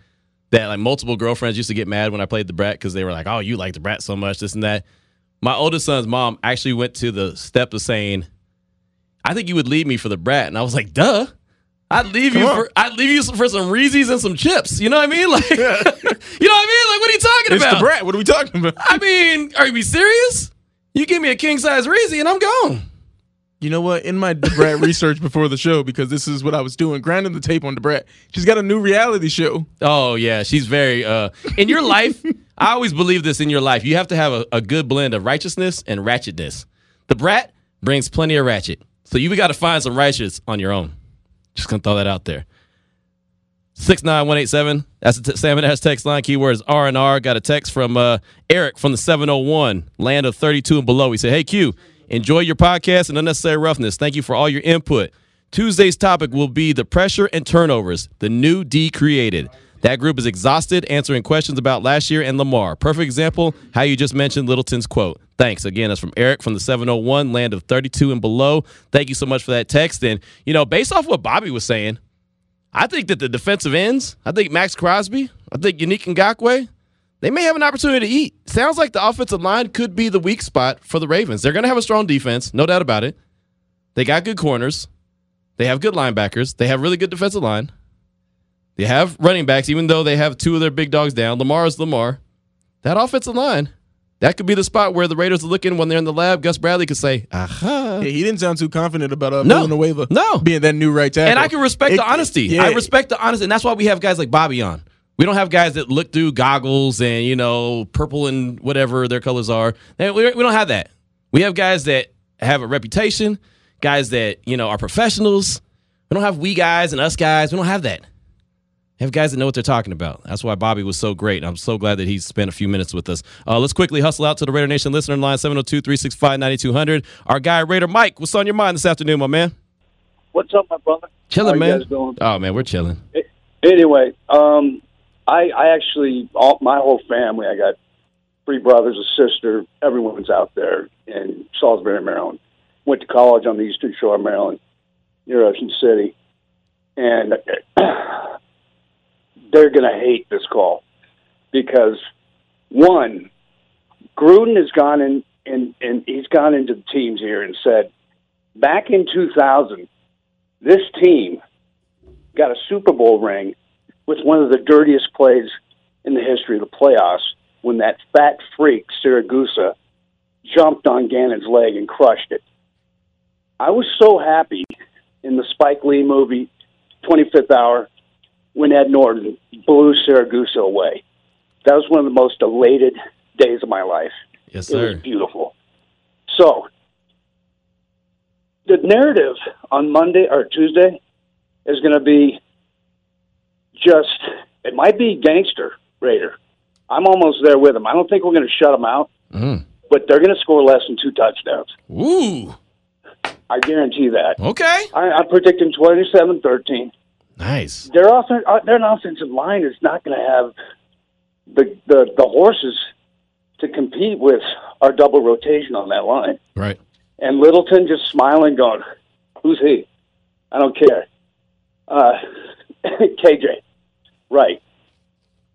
that like multiple girlfriends used to get mad when I played Da Brat because they were like, "Oh, you like Da Brat so much, this and that." My oldest son's mom actually went to the step of saying, "I think you would leave me for Da Brat," and I was like, "Duh." I'd leave you on. for I'd leave you for some Reese's and some chips. You know what I mean? [LAUGHS] Like, [LAUGHS] you know what I mean? Like, what are you talking It's about? the brat. What are we talking about? I mean, are you serious? You give me a king size Reese and I'm gone. You know what? In my Da Brat [LAUGHS] research before the show, because this is what I was doing, grinding the tape on Da Brat. She's got a new reality show. Oh yeah, she's very uh in your life, [LAUGHS] I always believe this in your life. You have to have a, a good blend of righteousness and ratchetness. Da Brat brings plenty of ratchet. So you gotta find some righteous on your own. Just gonna throw that out there. Six nine one eight seven. That's the t- Salmon Ash text line. Keywords R and R. Got a text from uh, Eric from the seven hundred one land of thirty two and below. He said, "Hey Q, enjoy your podcast and unnecessary roughness. Thank you for all your input. Tuesday's topic will be the pressure and turnovers. The new D created. That group is exhausted answering questions about last year and Lamar. Perfect example, how you just mentioned Littleton's quote. Thanks. Again, that's from Eric from the 701, land of 32 and below. Thank you so much for that text. And, you know, based off what Bobby was saying, I think that the defensive ends, I think Maxx Crosby, I think Yannick Ngakoue, they may have an opportunity to eat. Sounds like the offensive line could be the weak spot for the Ravens. They're going to have a strong defense, no doubt about it. They got good corners. They have good linebackers. They have really good defensive line. They have running backs, even though they have two of their big dogs down. Lamar is Lamar. That offensive line, that could be the spot where the Raiders are looking when they're in the lab. Gus Bradley could say, aha. Yeah, he didn't sound too confident about uh, No. Villanueva No. being that new right tackle. And I can respect It- the honesty. yeah. I respect the honesty, and that's why we have guys like Bobby on. We don't have guys that look through goggles and you know purple and whatever their colors are. We we don't have that. We have guys that have a reputation, guys that you know are professionals. We don't have we guys and us guys. We don't have that. We have guys that know what they're talking about. That's why Bobby was so great. I'm so glad that he spent a few minutes with us. Uh, let's quickly hustle out to the Raider Nation listener line 702 365 9200. Our guy, Raider Mike, what's on your mind this afternoon, my man? What's up, my brother? Chilling, How you man. guys doing? Oh, man, we're chilling. Anyway, um, I, I actually, all, my whole family, I got three brothers, a sister, everyone's out there in Salisbury, Maryland. Went to college on the Eastern Shore of Maryland, near Ocean City. And [CLEARS THROAT] they're going to hate this call because, one, Gruden has gone in and, and he's gone into the teams here and said, back in 2000, this team got a Super Bowl ring with one of the dirtiest plays in the history of the playoffs when that fat freak Siragusa jumped on Gannon's leg and crushed it. I was so happy in the Spike Lee movie 25th Hour when Ed Norton blew Siragusa away. That was one of the most elated days of my life. Yes, sir. It was sir. beautiful. So, the narrative on Monday or Tuesday is going to be just, it might be gangster Raider. I'm almost there with them. I don't think we're going to shut them out, Mm. but they're going to score less than two touchdowns. Ooh. I guarantee that. Okay. I, I'm predicting 27 13. Nice. Their, offen- uh, their offensive line is not going to have the, the, the horses to compete with our double rotation on that line. Right. and Littleton just smiling, going, "Who's he? I don't care." Uh, [LAUGHS] KJ, right?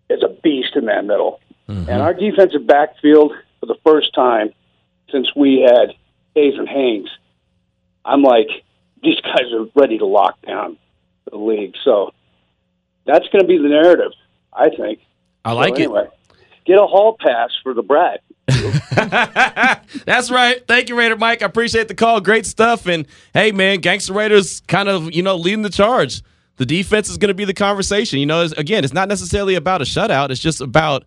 is a beast in that middle. Mm-hmm. And our defensive backfield, for the first time since we had Hayes and Haynes, I'm like, these guys are ready to lock down the league. So that's going to be the narrative, I think. I like so anyway, Get a hall pass for the Brad. [LAUGHS] That's right. Thank you, Raider Mike. I appreciate the call. Great stuff. And hey, man, Gangster Raiders kind of, you know, leading the charge. The defense is going to be the conversation. You know, it's- again, it's not necessarily about a shutout. It's just about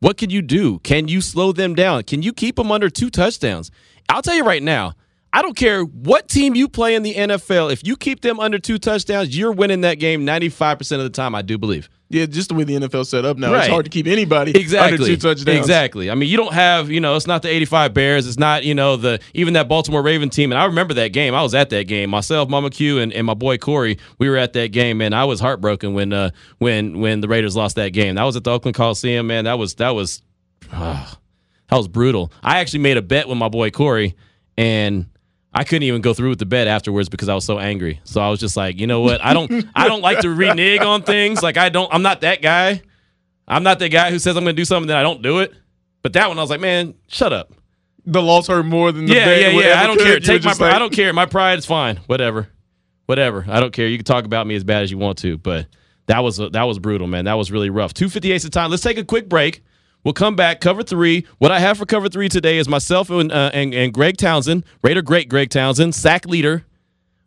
what can you do? Can you slow them down? Can you keep them under two touchdowns? I'll tell you right now, I don't care what team you play in the NFL. If you keep them under two touchdowns, you're winning that game 95% of the time, I do believe. Yeah, just the way the NFL set up now, it's hard to keep anybody exactly under two touchdowns. Exactly. I mean, you don't have you know, it's not the '85 Bears. It's not you know the even that Baltimore Raven team. And I remember that game. I was at that game myself, Mama Q, and, and my boy Corey. We were at that game, and I was heartbroken when uh when when the Raiders lost that game. That was at the Oakland Coliseum, man. That was that was ah, that was brutal. I actually made a bet with my boy Corey, and I couldn't even go through with the bet afterwards because I was so angry. So I was just like, you know what? I don't I don't like to renege on things. Like I don't I'm not that guy. I'm not that guy who says I'm going to do something then I don't do it. But that one I was like, man, shut up. The loss hurt more than the yeah, bet yeah, yeah. I don't could. care. Take my pride. I don't care. My pride is fine. Whatever. Whatever. I don't care. You can talk about me as bad as you want to, but that was that was brutal, man. That was really rough. 258 of time. Let's take a quick break. We'll come back. Cover three. What I have for cover three today is myself and uh, and, and Greg Townsend, Raider great Greg Townsend, sack leader.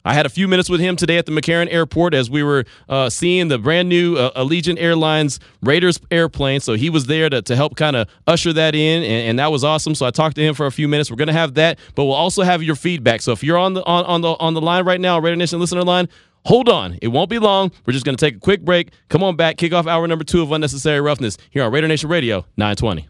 I had a few minutes with him today at the McCarran Airport as we were uh, seeing the brand new uh, Allegiant Airlines Raiders airplane. So he was there to, to help kind of usher that in, and, and that was awesome. So I talked to him for a few minutes. We're going to have that, but we'll also have your feedback. So if you're on the on, on the on the line right now, Raider Nation listener line, hold on. It won't be long. We're just going to take a quick break. Come on back. Kick off hour number two of Unnecessary Roughness here on Raider Nation Radio 920.